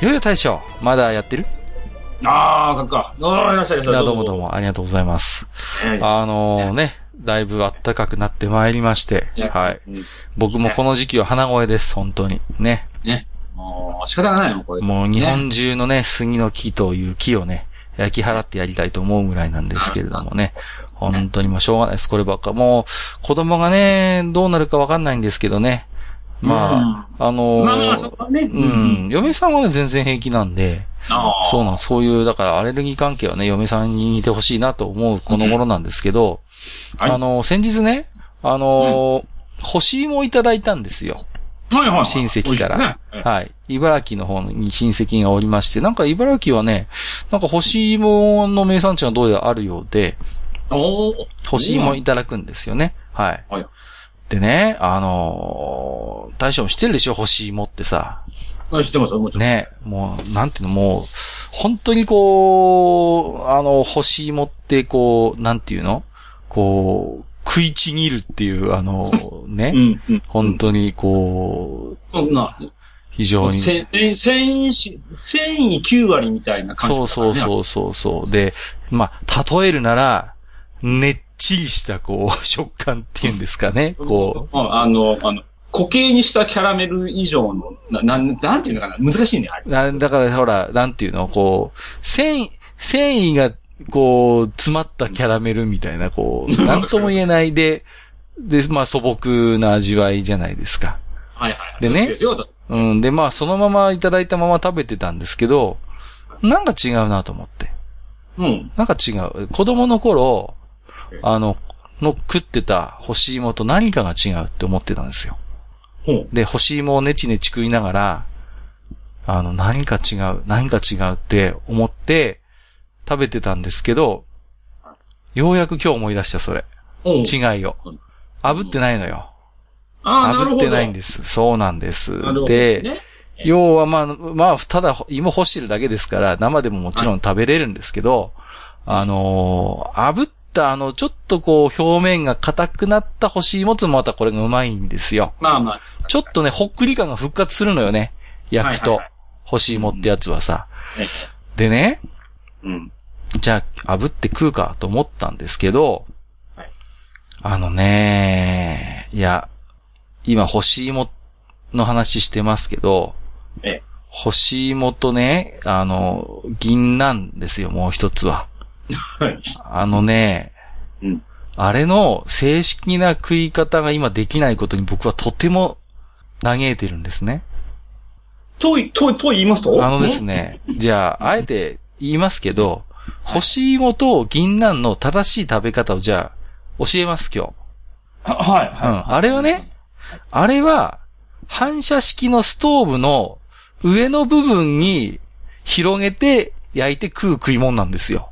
よよ大将、まだやってる？ああ、かっか。ああ、いらっしゃい、いらっしゃい。どうもどうも、ありがとうございます。ええあのね、だいぶ暖かくなってまいりまして、ねはい。うん僕もこの時期は鼻声です、本当に。ね。ね。もう、仕方がないの、これ。もう日本中のね、杉の木という木をね、焼き払ってやりたいと思うぐらいなんですけれどもね。本当にもうしょうがないです、こればっか。もう、子供がね、どうなるかわかんないんですけどね。まあ、あのーまあまあ、そこはね。う。ん、嫁さんはね、全然平気なんで。そうなん、そういう、だからアレルギー関係はね、嫁さんに似てほしいなと思うこの頃なんですけど、はいあの、先日ね、あの、干し芋をいただいたんですよ。はいはい。親戚からはい。茨城の方に親戚がおりまして、なんか茨城はね、なんか干し芋の名産地がどうやらあるようで、干し芋いただくんですよね。はい。はいでね、あのー大将も知ってるでしょ？干し芋ってさ。あ知ってますよ、もちろん。ね、もう、なんていうの、もう、本当にこう、あの、干し芋ってこう、なんていうの？こう、食いちぎるっていう、あの、ね、うん、うん。本当にこう、そんな、非常に。繊維し、繊維9割みたいな感じ、そうそうそうそうそう。で、まあ、例えるなら、ねっちりした、こう、食感っていうんですかね。こうん。あの、あの、固形にしたキャラメル以上の、な、なん、なんていうのかな難しいね、あれ。だからほら、なんていうの、こう、繊維、繊維が、こう、詰まったキャラメルみたいな、こう、なんとも言えないで、で、まあ素朴な味わいじゃないですか。はいはい。でねそうですよ私うん。で、まあそのままいただいたまま食べてたんですけど、なんか違うなと思って。うん。なんか違う。子供の頃、あの、の食ってた干し芋と何かが違うって思ってたんですよ。で、干し芋をネチネチ食いながら、あの、何か違う、何か違うって思って食べてたんですけど、ようやく今日思い出した、それ。違いを。炙ってないのよ。炙ってないんです。そうなんです。で、ね、要はまあ、まあ、ただ芋干してるだけですから、生でももちろん食べれるんですけど、あのー炙ったあの、ちょっとこう、表面が硬くなった干し芋つもまたこれがうまいんですよ。まあまあ。ちょっとね、ほっくり感が復活するのよね。焼くと。はいはいはい干し芋ってやつはさ。ええでね、うん。じゃあ、炙って食うかと思ったんですけど、はいあのね、いや、今干し芋の話してますけど、ええ。干し芋とね、あの、銀なんですよ、もう一つは。はい。あのね、うん。あれの正式な食い方が今できないことに僕はとても嘆いてるんですね。と、と、と言いますと？あのです。ね、じゃあ、あえて言いますけど、干し芋と銀杏の正しい食べ方をじゃあ、教えます今ははい、日。うはん。あれはね、あれは、反射式のストーブの上の部分に広げて焼いて食う食い物なんですよ。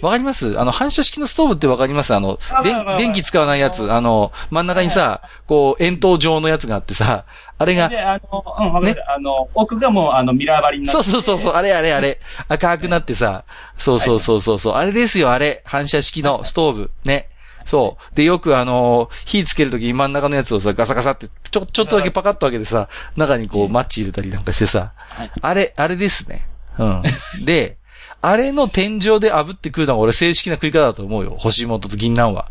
わかります？あの、反射式のストーブってわかります？あの電気使わないやつ。あの、真ん中にさ、こう、円筒状のやつがあってさ、あれい。が、で、あの、うん、わかるあの、奥がもう、あの、ミラー張りになってそうそうそうそう、あれあれあれ。赤くなってさ、そうそうそうそうそう、あれですよ、あれ。反射式のストーブ。ね。そう。で、よくあのー火つけるときに真ん中のやつをさ、ガサガサって、ちょ、ちょっとだけパカッと開けてさ、中にこう、マッチ入れたりなんかしてさはい、あれ、あれですね。うん。で、あれの天井で炙って食うのが俺正式な食い方だと思うよ。干し芋と銀杏は。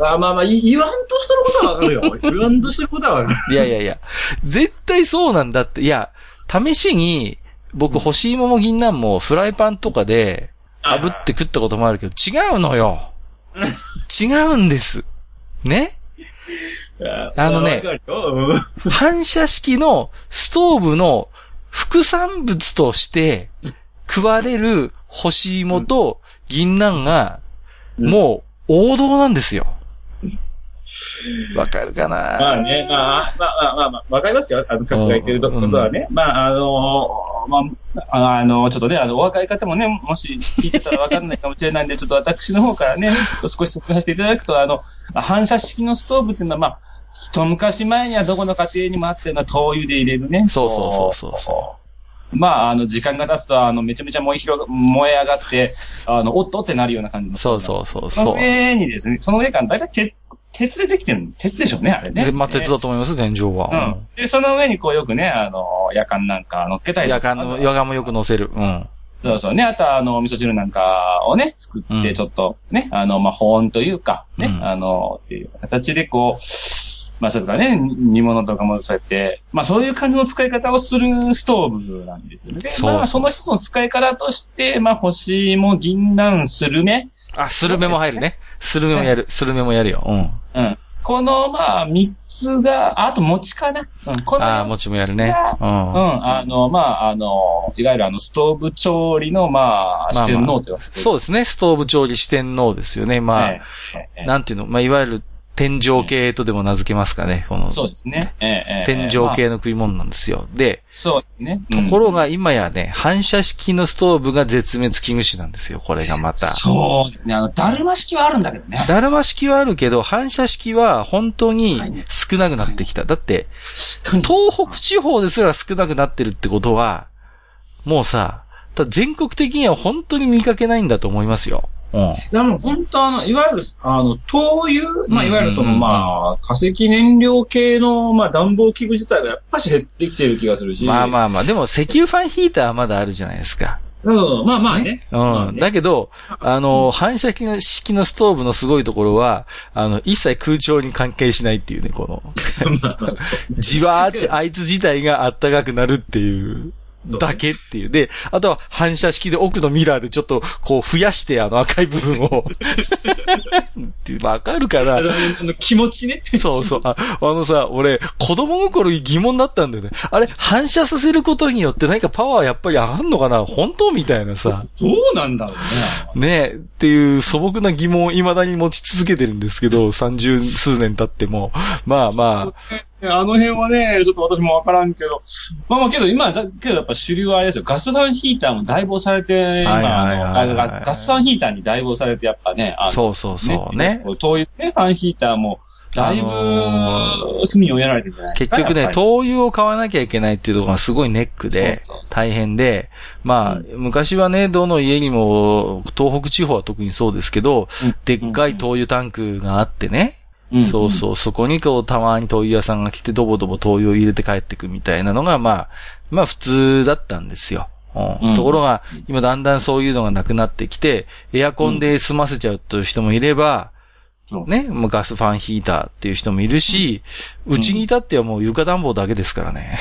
あまあまあ、い言わんとしてることはわかるよ。言わんとしてることはわかる。うん。いやいやいや、絶対そうなんだって。いや、試しに、僕、干し芋も銀杏もフライパンとかで、炙って食ったこともあるけど、違うのよ。違うんです。ね？あのね反射式のストーブの副産物として 食われる干し芋と銀杏が、うんもう王道なんですよ。わかるかな？まあね、まあ、まあまあまあ、まあ、わかりますよ。あの、各が言ってることはね。まあ、あの、まあ、あの、ちょっとね、あの、お若い方もね、もし聞いてたらわかんないかもしれないんで、ちょっと私の方からね、ちょっと少し説明させていただくと、あの、反射式のストーブっていうのは、まあ、一昔前にはどこの家庭にもあったような灯油で入れるね。そうそうそうそうそまあ、あの、時間が経つと、あの、めちゃめちゃ燃え広が、燃え上がって、あの、おっとってなるような感じの。そうそうそうそのそう。上にですね、その上から大体鉄、鉄でできてる、鉄でしょうね、あれね。で、まあ、鉄だと思います、天井うは。ん。で、その上にこうよくね、あの、夜間なんか乗っけたり夜間の、夜間もよく乗せる。うん。そうそうね。あとは、あの、味噌汁なんかをね、作って、うんちょっとね、あの、まあ、保温というか、ね、うんあの、っていう形でこう、まあ、そうですかね、煮物とかもそうやって、まあ、そういう感じの使い方をするストーブなんですよね。でそうまあ、その一つの使い方として、まあ、星も銀杏スルメ、あ、スルメも入るね。スルメもやる。スルメもやるよ。うん。うん。この、まあ、三つが、ああと餅かな。うん。このああ、餅もやるね。う。うんん。あの、まあ、あの、いわゆるあの、ストーブ調理の、まあ、四天王というそうですね。ストーブ調理四天王ですよね。まあ、ええええなんていうの、まあ、いわゆる天井系とでも名付けますかね。この、そうですね。え天井まあ系の食い物なんですよ。で、そうですね。ところが今やね、反射式のストーブが絶滅危惧種なんですよ。これがまた。そうですね。あの、だるま式はあるんだけどね。だるま式はあるけど、反射式は本当に少なくなってきた。だって、東北地方ですら少なくなってるってことは、もうさ、全国的には本当に見かけないんだと思いますよ。うん。でも本当あの、いわゆる、あの、灯油、まあ、いわゆるその、まあ、化石燃料系の、まあ、暖房器具自体がやっぱし減ってきてる気がするし。まあまあまあ、でも石油ファンヒーターはまだあるじゃないですか。そうまあまあね。うん。だけど、あの、反射式の式のストーブのすごいところは、あの、一切空調に関係しないっていうね、この、じわーってあいつ自体が暖かくなるっていう。だけっていう。で、あとは反射式で奥のミラーでちょっとこう増やしてあの赤い部分を。っ てわかるかな？あの、あの気持ちね。そうそう。ああのさ、俺、子供心に疑問だったんだよね。あれ、反射させることによって何かパワーやっぱり上がんのかな？本当みたいなさ。どうなんだろうね。ねえ、っていう素朴な疑問を未だに持ち続けてるんですけど、三十数年経っても。まあまあ、あの辺はね、ちょっと私もわからんけど。まあまあけど今、だけどやっぱ主流はあれですよ。ガスファンヒーターも代棒されて、今、ガスファンヒーターに代棒されて、やっぱね、あのそうそうそうね。灯油ね、ファンヒーターも、だいぶ隅をやられてるんじゃない。結局ね、灯油を買わなきゃいけないっていうところがすごいネックで大変で、まあ、昔はね、どの家にも、東北地方は特にそうですけど、でっかい灯油タンクがあってね、うん。そうそう、そこにこう、たまに灯油屋さんが来て、ドボドボ灯油を入れて帰ってくみたいなのが、まあ、まあ普通だったんですよ。うん。うん。ところが、今だんだんそういうのがなくなってきて、エアコンで済ませちゃうという人もいれば、ね、もうガスファンヒーターっていう人もいるし、うちに至ってはもう床暖房だけですからね。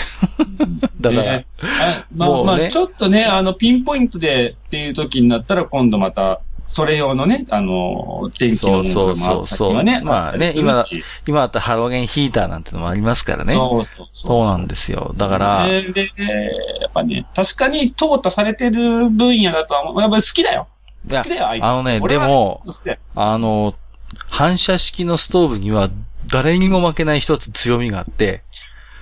だから、ね。あまあまあ、もうね。ちょっとね、あの、ピンポイントでっていう時になったら、今度また、それ用のね、あの、電気のものとかもあったりはね。そうそうそうまあねったりするし今だったらハロゲンヒーターなんてのもありますからね。そうそうそう。そうなんですよ。だから、で、でやっぱね、確かに淘汰されてる分野だとは思う。やっぱり好きだよ。好きだよ、あいつあのね、でも、あの、反射式のストーブには誰にも負けない一つ強みがあって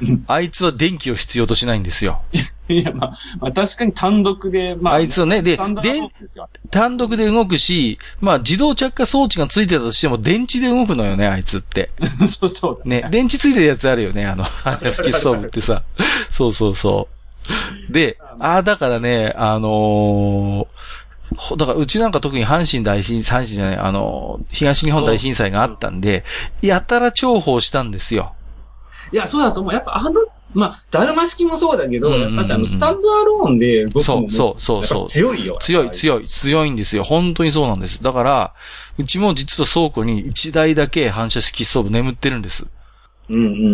うん、あいつは電気を必要としないんですよ。いや、まあ、まあ確かに単独で、まあ、あいつはね、でで、単独で動くし、まあ自動着火装置がついてたとしても電池で動くのよね、あいつって。そうそうだ。ね、電池ついてるやつあるよね、あの、反射式ストーブってさ。そうそうそう。で、ああ、だからね、あのーほだからうちなんか特に阪神大震災、阪神じゃない、あのー東日本大震災があったんで、やたら重宝したんですよ。いや、そうだと思う。やっぱあの、まあ、だるま式もそうだけど、うんうんうんやっぱしあの、スタンドアローンで動くのもそうそうそう強いよ。強い、い。強い、強いんですよ。本当にそうなんです。だから、うちも実は倉庫に1台だけ反射式ストーブ眠ってるんです。うんうんうんう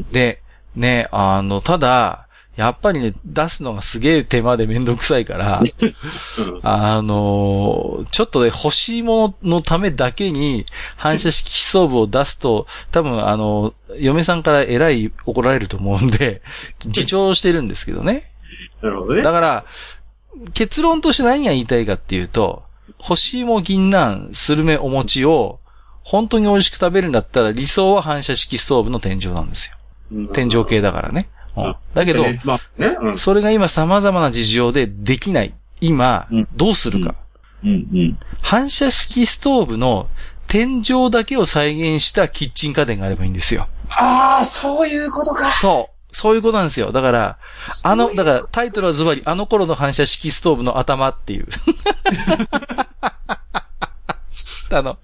ん。で、ね、あの、ただ、やっぱりね、出すのがすげえ手間でめんどくさいから、うんあのーちょっとね、欲しいもののためだけに反射式ストーブを出すと、多分あの、嫁さんからえらい怒られると思うんで、自重してるんですけどね。なるほどね。だから、結論として何が言いたいかっていうと、欲しいも銀杏、スルメお餅を本当に美味しく食べるんだったら理想は反射式ストーブの天井なんですよ。天井系だからね。うん、だけど、ねまあね、うん。それが今様々な事情でできない。今うん、どうするか。うんうん。反射式ストーブの天井だけを再現したキッチン家電があればいいんですよ。ああ、そういうことか。そう。そういうことなんですよ。だから、あの、だからタイトルはズバリ、あの頃の反射式ストーブの頭っていう。あの、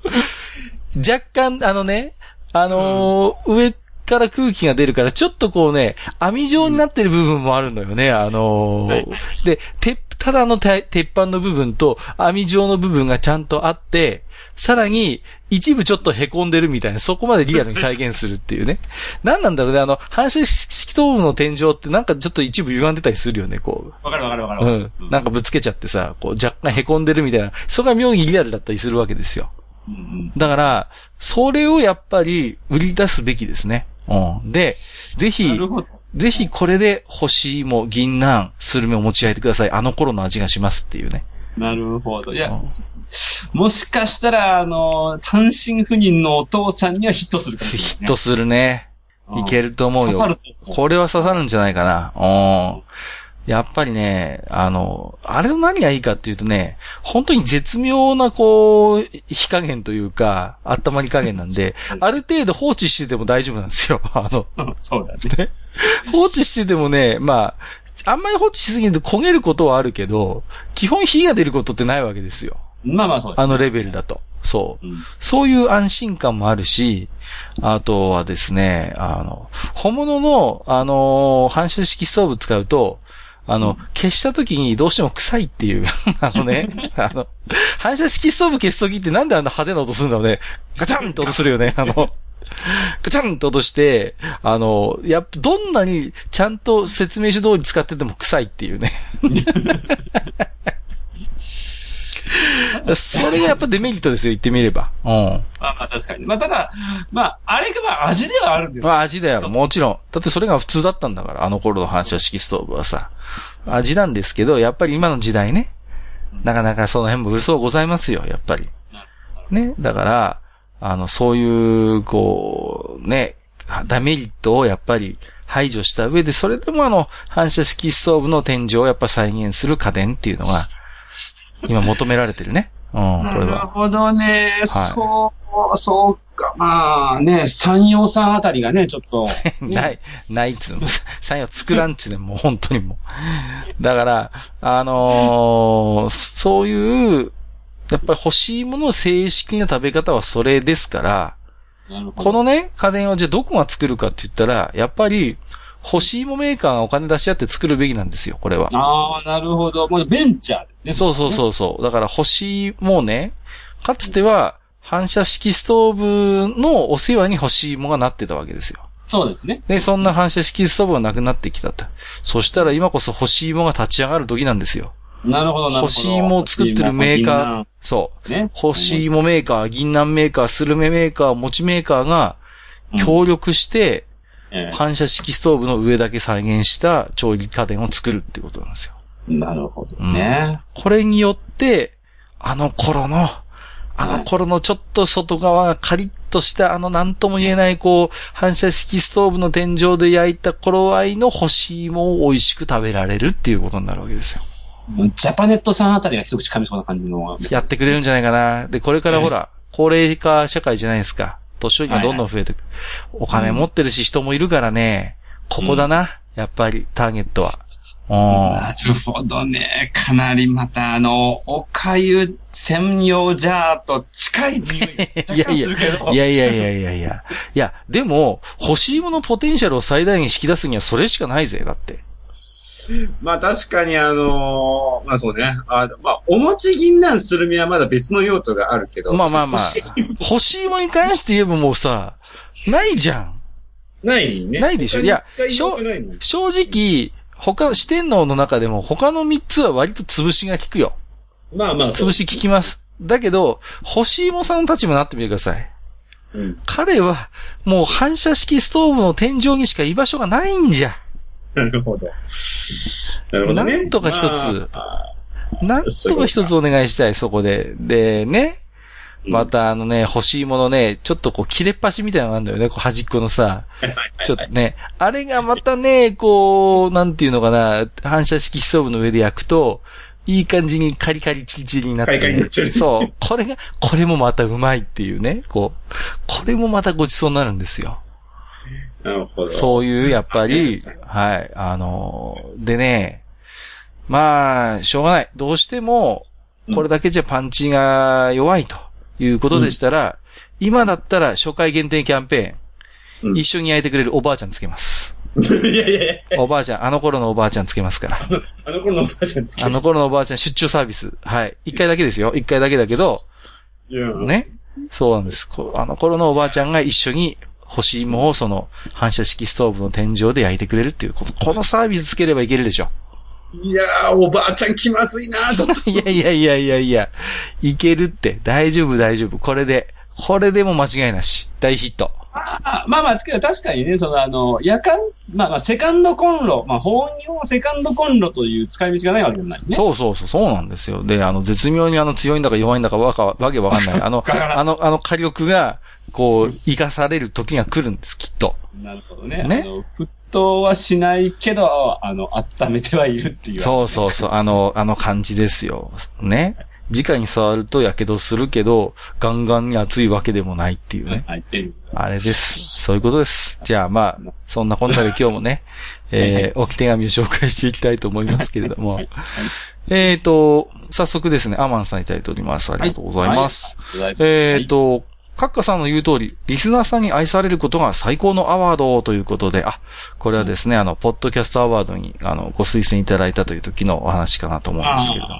若干、あのね、あのー上から空気が出るから、ちょっとこうね、網状になってる部分もあるのよね、あのーはいで、て、ただのて鉄板の部分と網状の部分がちゃんとあって、さらに一部ちょっと凹んでるみたいな、そこまでリアルに再現するっていうね。何なんだろうね、あの、反射式ストーブの天井ってなんかちょっと一部歪んでたりするよね、こう。わかるわかるわかる。うん。なんかぶつけちゃってさ、こう若干凹んでるみたいな、そこが妙にリアルだったりするわけですよ。だから、それをやっぱり売り出すべきですね。うん。で、ぜなひ。ぜひこれで干し芋、銀杏、スルメを持ち上げてください。あの頃の味がしますっていうね。なるほど。いやうん、もしかしたら、あの、単身赴任のお父さんにはヒットするかもしれない、ヒットするね。いけるると思うよ。刺さる。これは刺さるんじゃないかな。うん。やっぱりね、あの、あれの何がいいかっていうとね、本当に絶妙なこう、火加減というか、温まり加減なんで、ある程度放置してても大丈夫なんですよ。あの、そうだね。ね。放置しててもね、まあ、あんまり放置しすぎると焦げることはあるけど、基本火が出ることってないわけですよ。まあまあそうだあのレベルだと。そう。うんそういう安心感もあるし、あとはですね、あの、本物の、あの、反射式ストーブ使うと、あの、消した時にどうしても臭いっていう、あのね、あの、反射式ストーブ消す時ってなんであんな派手な音するんだろうね。ガチャンって音するよね、あの、ガチャンって音して、あの、やっぱ、どんなにちゃんと説明書通り使ってても臭いっていうね。それがやっぱデメリットですよ、言ってみれば。うん。まあまあ確かに。まあただ、まあ、あれがまあ味ではあるんですよ。まあ味だよ、もちろん。だってそれが普通だったんだから、あの頃の反射式ストーブはさ。味なんですけど、やっぱり今の時代ね、なかなかその辺も嘘ございますよ、やっぱり。ね。だから、あの、そういう、こう、ね、ダメリットをやっぱり排除した上で、それでもあの、反射式ストーブの天井をやっぱ再現する家電っていうのが、今求められてるね。うん、なこれは。るほどね。そう、そうか。まあね、山陽さんあたりがね、ちょっと。ね ない、ないっつうの。サインを作らんっちゅうねん、もう本当にもう。だから、あのーそういう、やっぱり欲しいものの正式な食べ方はそれですから、このね、家電をじゃあどこが作るかって言ったら、やっぱり、欲しいもメーカーがお金出し合って作るべきなんですよ、これは。ああ、なるほど。もうベンチャーですね。そうそうそうそう。だから欲しいもね、かつては反射式ストーブのお世話に欲しいもがなってたわけですよ。そうですね。で、そんな反射式ストーブがなくなってきたと。そしたら今こそ欲しいもが立ち上がる時なんですよ。なるほど、なるほど。欲しいもを作ってるメーカー、そう。ー。ね。欲しいもメーカー、銀杏メーカー、スルメメーカー、餅メーカーが協力して、え反射式ストーブの上だけ再現した調理家電を作るってことなんですよ。えなるほどね。これによって、あの頃の、あの頃のちょっと外側がカリッとした、あの何とも言えない、こう、反射式ストーブの天井で焼いた頃合いの干し芋を美味しく食べられるっていうことになるわけですよ。ジャパネットさんあたりが一口噛みそうな感じの。やってくれるんじゃないかな。で、これからほら、高齢化社会じゃないですか。年寄りがどんどん増えてく。お金持ってるし人もいるからね、ここだな。やっぱり、ターゲットは。うん。なるほどね。かなりまた、あの、おかゆ専用ジャーと近い匂いが いやいや。いやいやいやいやいや。いや、でも、欲しいものポテンシャルを最大限引き出すにはそれしかないぜ、だって。まあ確かにあのまあそうね。あまあ、お餅銀杏するみはまだ別の用途があるけど。まあまあまあ欲しい。欲しいものに関して言えばもうさ、ないじゃん。ないね。ないでしょ？いや正直、他、四天王の中でも他の三つは割と潰しが効くよ。まあまあ、潰し効きます。だけど、欲しいもさんの立場になってみてください。うん。彼は、もう反射式ストーブの天井にしか居場所がないんじゃ。なるほど。なるほどね。なんとか一つまあなんとか一つお願いしたい、そこで。で、ね。またあのね、欲しいものね、ちょっとこう切れっ端みたいなのがあるんだよね、こう端っこのさ。ちょっとね、あれがまたね、こう、なんていうのかな、反射式ストーブの上で焼くと、いい感じにカリカリチリチリになって、カリカリになっちゃうそう。これが、これもまたうまいっていうね、こう、これもまたごちそうになるんですよ。なるほど。そういう、やっぱり、はい、あのーでね、まあ、しょうがない。どうしても、これだけじゃパンチが弱いということでしたら、今だったら初回限定キャンペーン、うん一緒に焼いてくれるおばあちゃんつけます。いやいやいや、おばあちゃん、あの頃のおばあちゃんつけますから。あの頃のおばあちゃんつけあの頃のおばあちゃん出張サービス。はい。一回だけですよ。一回だけだけど、ね。そうなんです。こあの頃のおばあちゃんが一緒に欲しいものをその反射式ストーブの天井で焼いてくれるっていうこと。このサービスつければいけるでしょ。いやー、おばあちゃん気まずいな、ちょっと。いやいやいやいやいや、いけるって。大丈夫大丈夫。これで。これでも間違いなし。大ヒット。あまあまあ、けど確かにね、そのあの、夜間、まあまあ、セカンドコンロ、まあ、保温用セカンドコンロという使い道がないわけでもないね。そうそうそう、そうなんですよ。で、あの、絶妙にあの、強いんだか弱いんだかわか、わけわかんない。あの、あの、あの火力が、こう、生かされる時が来るんです、きっと。なるほどね。ね沸騰はしないけど、あの、温めてはいるっていう、そうそうそう、あの、あの感じですよ。ね。直に触ると火傷するけど、ガンガンに熱いわけでもないっていうね。はい。あれです。そういうことです。じゃあまあ、そんなこんなで今日もね、えー、置き手紙を紹介していきたいと思いますけれども。はい。えーと、早速ですね、アマンさんいただいております。ありがとうございます。はい。えーと、カッカさんの言う通り、リスナーさんに愛されることが最高のアワードということで、あ、これはですね、あの、ポッドキャストアワードに、あの、ご推薦いただいたという時のお話かなと思うんですけれども。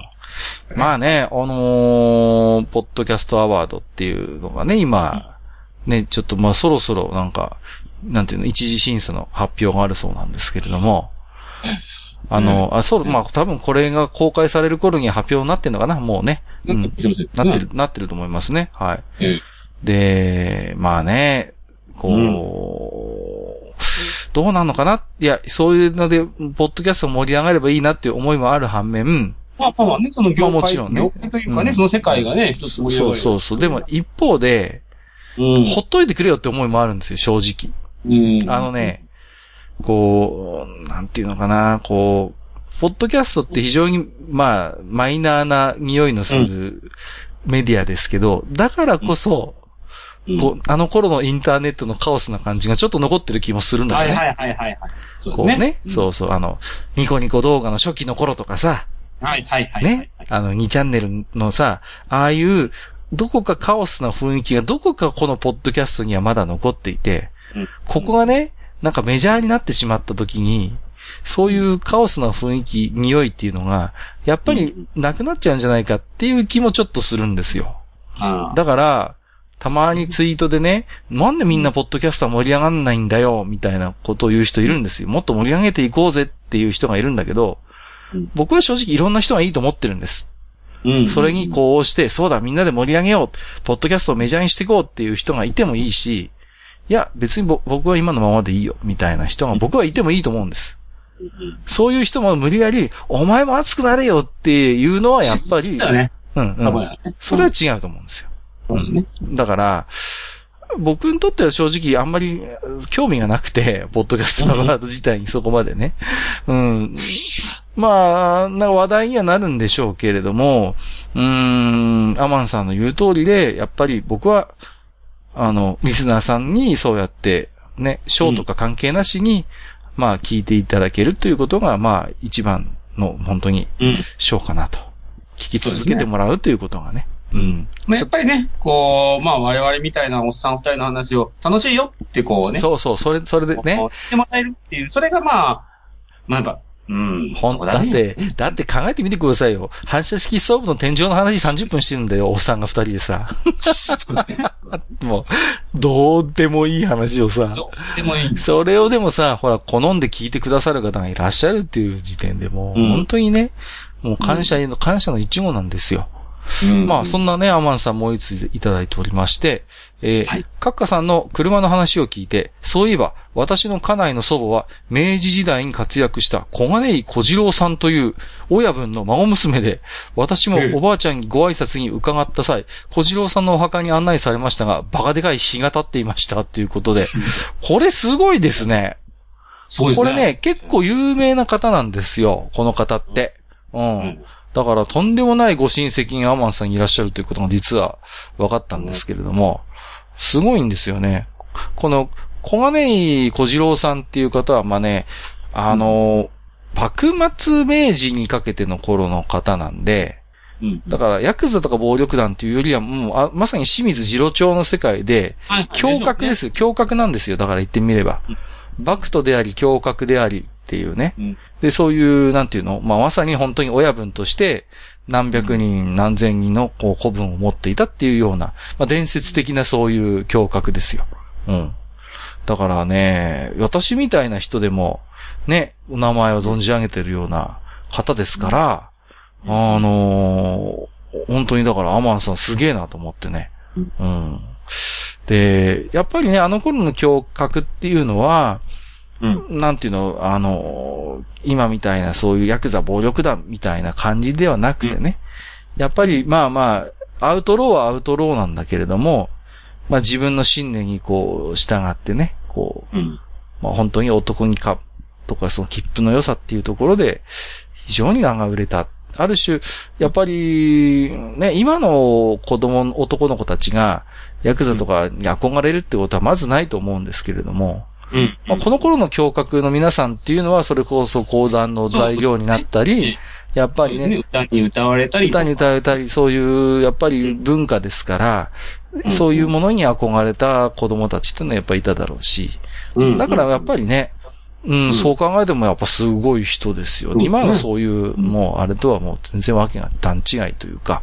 まあね、あのーポッドキャストアワードっていうのがね、今、ね、ちょっとまあそろそろなんか、なんていうの、一次審査の発表があるそうなんですけれども、あの、あ、そう、まあ多分これが公開される頃には発表になってんのかな、もうね。うんなってる、なってると思いますね。はい。ええで、まあね、こう、どうなんのかな？いや、そういうので、ポッドキャスト盛り上がればいいなっていう思いもある反面、まあまあまあね、その業界、まあもちろんね業界というかね、うんその世界がね、一つ盛り上そうがる。そうそう。でも一方で、うん。ほっといてくれよって思いもあるんですよ、正直。うん。あのね、こう、なんていうのかな、こう、ポッドキャストって非常に、まあ、マイナーな匂いのするメディアですけど、だからこそ、うん、こう、あの頃のインターネットのカオスな感じがちょっと残ってる気もするんだよね。はいはいはいはいはい。そうこうね、ですね。そうそう、あの、ニコニコ動画の初期の頃とかさ、うん。はいはいはい。ね、あの、2チャンネルのさ、ああいう、どこかカオスな雰囲気がどこかこのポッドキャストにはまだ残っていて、うんここがね、なんかメジャーになってしまった時に、そういうカオスな雰囲気、匂いっていうのが、やっぱりなくなっちゃうんじゃないかっていう気もちょっとするんですよ。だから、たまにツイートでね、なんでみんなポッドキャストは盛り上がんないんだよ、みたいなことを言う人いるんですよ。もっと盛り上げていこうぜっていう人がいるんだけどうん、僕は正直いろんな人がいいと思ってるんです。うん。それにこうして、そうだ、みんなで盛り上げよう。ポッドキャストをメジャーにしていこうっていう人がいてもいいし、いや、別にぼ僕は今のままでいいよ、みたいな人が僕はいてもいいと思うんです。そういう人も無理やり、お前も熱くなれよっていうのはやっぱり。うん、うん。それは違うと思うんですよ。うんね。だから、僕にとっては正直あんまり興味がなくて、ポッドキャストのワード自体にそこまでね。うん。まあ、な話題にはなるんでしょうけれども、うーん、アマンさんの言う通りで、やっぱり僕は、あの、リスナーさんにそうやって、ね、賞とか関係なしに、まあ、聞いていただけるということが、まあ、一番の、本当に、うん。賞かなと。聞き続けてもらうということがね。うん。まあ、やっぱりね、こう、まあ我々みたいなおっさん二人の話を楽しいよってこうね。そうそう、それ、それでね。言ってもらえるっていう、それがまあ、まあやっぱ、うん。ほん、そうねだって、だって考えてみてくださいよ。反射式ストーブの天井の話30分してるんだよ、おっさんが二人でさ。もう、どうでもいい話をさ。どうでもいい。それをでもさ、ほら、好んで聞いてくださる方がいらっしゃるっていう時点でもう、うん本当にね、もう感謝への、感謝の一語なんですよ。うんまあ、そんなね、アマンさんもう一ついただいておりまして、えーはいカッカさんの車の話を聞いて、そういえば、私の家内の祖母は、明治時代に活躍した小金井小次郎さんという、親分の孫娘で、私もええおばあちゃんにご挨拶に伺った際、小次郎さんのお墓に案内されましたが、バカでかい日が経っていました、っていうことで、これすごいですね。そうですね。これね、結構有名な方なんですよ、この方って。うん。うんだから、とんでもないご親戚にアマンさんいらっしゃるということが実は分かったんですけれども、すごいんですよね。この、小金井小次郎さんっていう方は、まあね、あの、幕末明治にかけての頃の方なんで、うん。だから、ヤクザとか暴力団っていうよりは、もう、あまさに清水次郎長の世界で、はい胸郭で。す。胸郭なんですよ。だから言ってみればうん。バクトであり、胸郭でありっていうね。うんで、そういう、なんていうの？まあ、まさに本当に親分として、何百人、何千人のこう子分を持っていたっていうような、まあ、伝説的なそういう胸郭ですよ。うん。だからね、私みたいな人でも、ね、お名前を存じ上げてるような方ですから、あのー本当にだからアマンさんすげえなと思ってね。うん。で、やっぱりね、あの頃の胸郭っていうのは、うん。なんていうの、あの、今みたいなそういうヤクザ暴力団みたいな感じではなくてね、やっぱりまあまあ、アウトローはアウトローなんだけれども、まあ自分の信念にこう従ってね、こう、うん。まあ本当に男にか、とかその切符の良さっていうところで、非常に名が売れた。ある種、やっぱり、ね、今の子供、男の子たちが、ヤクザとかに憧れるってことはまずないと思うんですけれども、うん。まあ、この頃の胸郭の皆さんっていうのは、それこそ講談の材料になったり、やっぱりね、歌に歌われたり。歌に歌われたり、そういう、やっぱり文化ですから、そういうものに憧れた子供たちっていうのはやっぱりいただろうし、うん。だからやっぱりね、うん、そう考えてもやっぱすごい人ですよ。うん今のそういう、もうあれとはもう全然わけが段違いというか、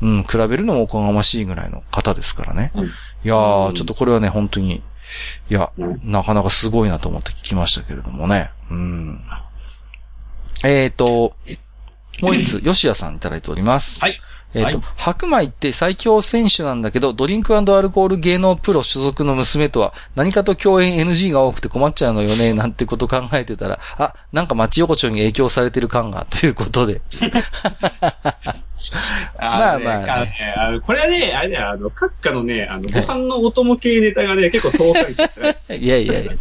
うん、比べるのもおこがましいぐらいの方ですからね。うんいやー、うんちょっとこれはね、本当に、いや、うんなかなかすごいなと思って聞きましたけれどもね。うん。えーと、もう一つ、吉谷さんいただいております。はい。えっ、と、はい白米って最強選手なんだけど、ドリンクアルコール芸能プロ所属の娘とは何かと共演 NG が多くて困っちゃうのよね、なんてこと考えてたら、あ、なんか町横丁に影響されてる感が、ということで。まあまあねあのねあのこれはね、あれだよ、あの、閣下のね、あの、ご飯のお供系ネタがね、結構遠か いやいやいや。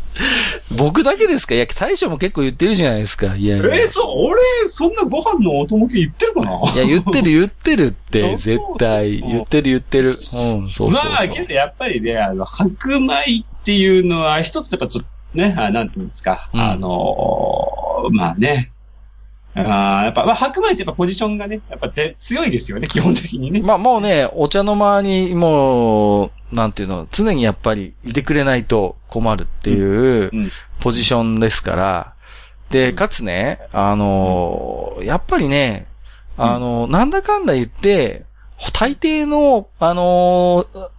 僕だけですか？いや、大将も結構言ってるじゃないですか。いやいや。えー、そう、俺、そんなご飯のお供系言ってるかな？いや、言ってる言ってるって、絶対。言ってる言ってる。うん、そうそう。まあ、けどやっぱりね、あの、白米っていうのは、一つやっぱちょっとね、あなんていうんですか、うんあのーまあね、あーやっぱ、まあ、白米ってやっぱポジションがね、やっぱで強いですよね、基本的にね。まあもうね、お茶の間にもう、なんていうの、常にやっぱりいてくれないと困るっていううんポジションですから、で、かつね、あのーやっぱりね、あのーなんだかんだ言って、大抵の、あのー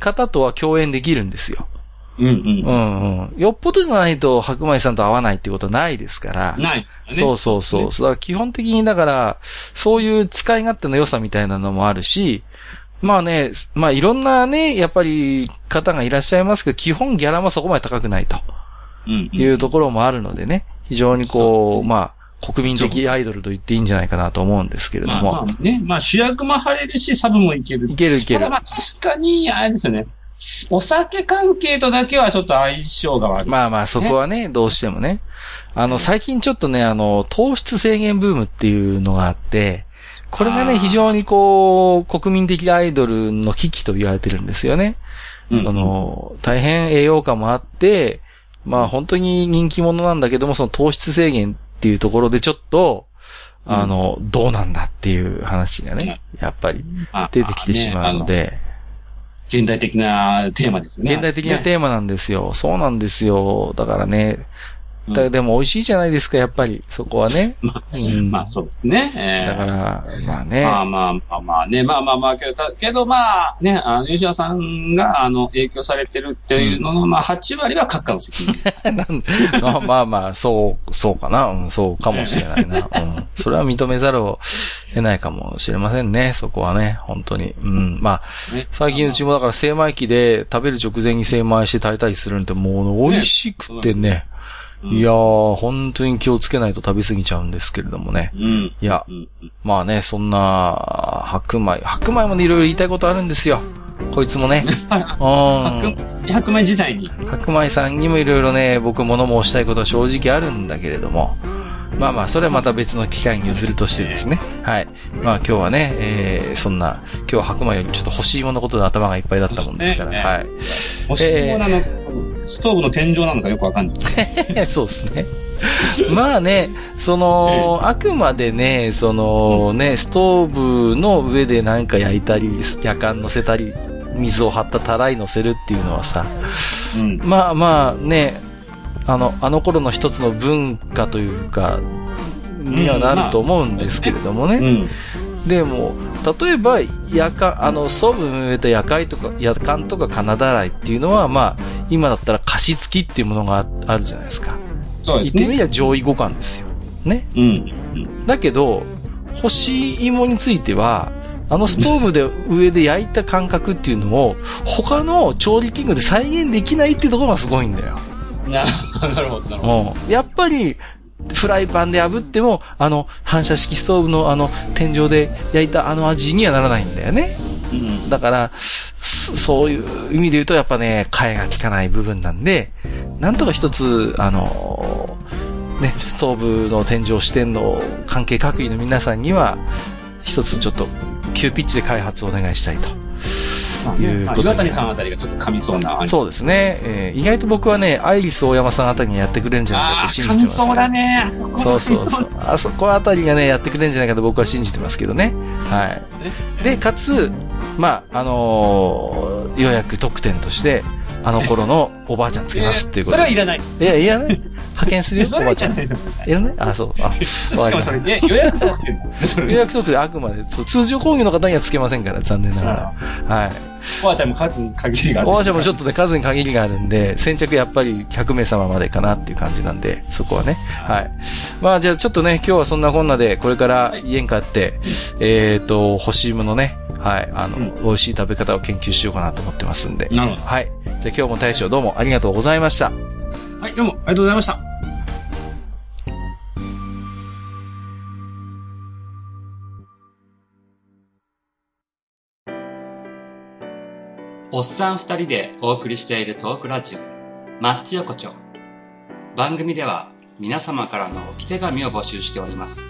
方とは共演できるんですよ。うんうん。うんうん。よっぽどじゃないと白米さんと会わないってことはないですから。ないですよね。そうそうそう。ねだから基本的にだから、そういう使い勝手の良さみたいなのもあるし、まあね、まあいろんなね、やっぱり方がいらっしゃいますけど、基本ギャラもそこまで高くないというところもあるのでね、非常にこう、そうまあ、国民的アイドルと言っていいんじゃないかなと思うんですけれども。まあまあね、まあ主役も張れるし、サブもいける。いけるいけるただまあ確かに、あれですよね。お酒関係とだけはちょっと相性が悪い。まあまあ、そこはね、どうしてもね。あの、最近ちょっとね、あの、糖質制限ブームっていうのがあって、これがね、非常にこう、国民的アイドルの危機と言われてるんですよね。うんその、大変栄養価もあって、まあ本当に人気者なんだけども、その糖質制限っていうところでちょっと、うんあの、どうなんだっていう話がね、やっぱりまあ出てきてしまうの。で、現代的なテーマですよね。現代的なテーマなんですよ。そうなんですよ。だからね、だでも美味しいじゃないですか、やっぱり、そこはね。うんまあそうですね。えー、だから、まあね。まあまあまあまあね、まあまあまあ、けど、けどまあね、あの、吉田さんが、あの、影響されてるっていうのの、うん、まあ8割は閣下の責任。まあまあ、そう、そうかな。うん、そうかもしれないな。うん。それは認めざるを得ないかもしれませんね、そこはね、本当に。うん。まあ、最近うちもだから精米機で食べる直前に精米して炊いたりするんで、もう美味しくてね。いやー、本当に気をつけないと食べ過ぎちゃうんですけれどもね。うん、いや、うん、まあね、そんな、白米、白米もね、いろいろ言いたいことあるんですよ。こいつもね。白白米時代に。白米さんにもいろいろね、僕物申したいことは正直あるんだけれども。まあまあ、それはまた別の機会に譲るとしてですね。はい。まあ今日はね、えー、そんな、今日は白米よりちょっと欲しいものことで頭がいっぱいだったもんですから。ね、はい。欲しいものなの、ストーブの天井なのかよくわかんない。そうですね。まあね、その、あくまでね、そのね、ストーブの上でなんか焼いたり、夜間乗せたり、水を張ったたらい乗せるっていうのはさ、うん、まあまあね、あの、あの頃の一つの文化というか、にはなると思うんですけれどもね。うんでも、例えば、夜間、あの、ストーブに植えた夜間とか、夜間とか金だらいっていうのは、まあ、今だったら加湿器っていうものがあるじゃないですか。そうですね。言ってみりゃ上位互換ですよ。ね。うん。だけど、干し芋については、あのストーブで上で焼いた感覚っていうのを、他の調理器具で再現できないっていうところがすごいんだよ。なるほど、なるほど。やっぱり、フライパンで炙っても、あの、反射式ストーブのあの、天井で焼いたあの味にはならないんだよね。うん、だから、そういう意味で言うと、やっぱね、替えが効かない部分なんで、なんとか一つ、あの、ね、ストーブの天井視点の関係各位の皆さんには、一つちょっと、急ピッチで開発をお願いしたいと。いうこと岩谷さんあたりがちょっと噛みそうな。そうですね、えー、意外と僕はねアイリス大山さんあたりがやってくれるんじゃないかって信じてます、ね、そうだね。あそこそう。そうそうあそこあたりがねやってくれるんじゃないかと僕は信じてますけどね。はい。でかつまああのー、予約特典としてあの頃のおばあちゃんつけますっていうこと。それはいらない。いや、いらない。派遣するよ、おばあちゃん。いらないあ、そう。あ、わかりました。予約特典 予約特典あくまで、通常講義の方にはつけませんから、残念ながら。はい。おばあちゃんも数に限りがある。おばあちゃんもちょっとね、数に限りがあるんで、先着やっぱり100名様までかなっていう感じなんで、そこはね。はい。まあじゃあちょっとね、今日はそんなこんなで、これから家に帰って、えっと、欲しいものね、はい、あの、うん、美味しい食べ方を研究しようかなと思ってますんで。なるほど。はい。じゃあ今日も大将どうもありがとうございました。はい、どうもありがとうございました。おっさん二人でお送りしているトークラジオ、マッチ横丁。番組では皆様からの置き手紙を募集しております。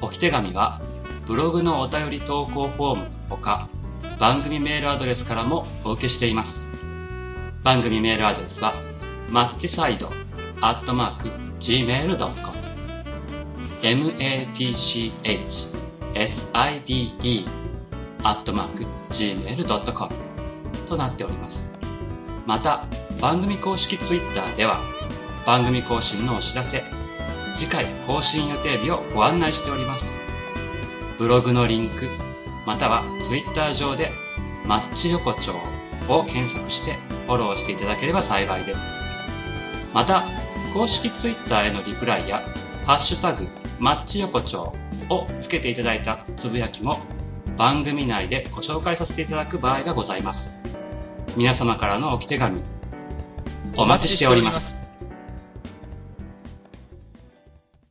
置き手紙はブログのお便り投稿フォームのほか、番組メールアドレスからもお受けしています。番組メールアドレスは、マッチサイドアットマーク gmail.com matchside アットマーク gmail.com となっております。また、番組公式ツイッターでは、番組更新のお知らせ、次回更新予定日をご案内しております。ブログのリンク、またはツイッター上でマッチ横丁を検索してフォローしていただければ幸いです。また、公式ツイッターへのリプライや、ハッシュタグ、マッチ横丁をつけていただいたつぶやきも番組内でご紹介させていただく場合がございます。皆様からのおき手紙、お待ちしております。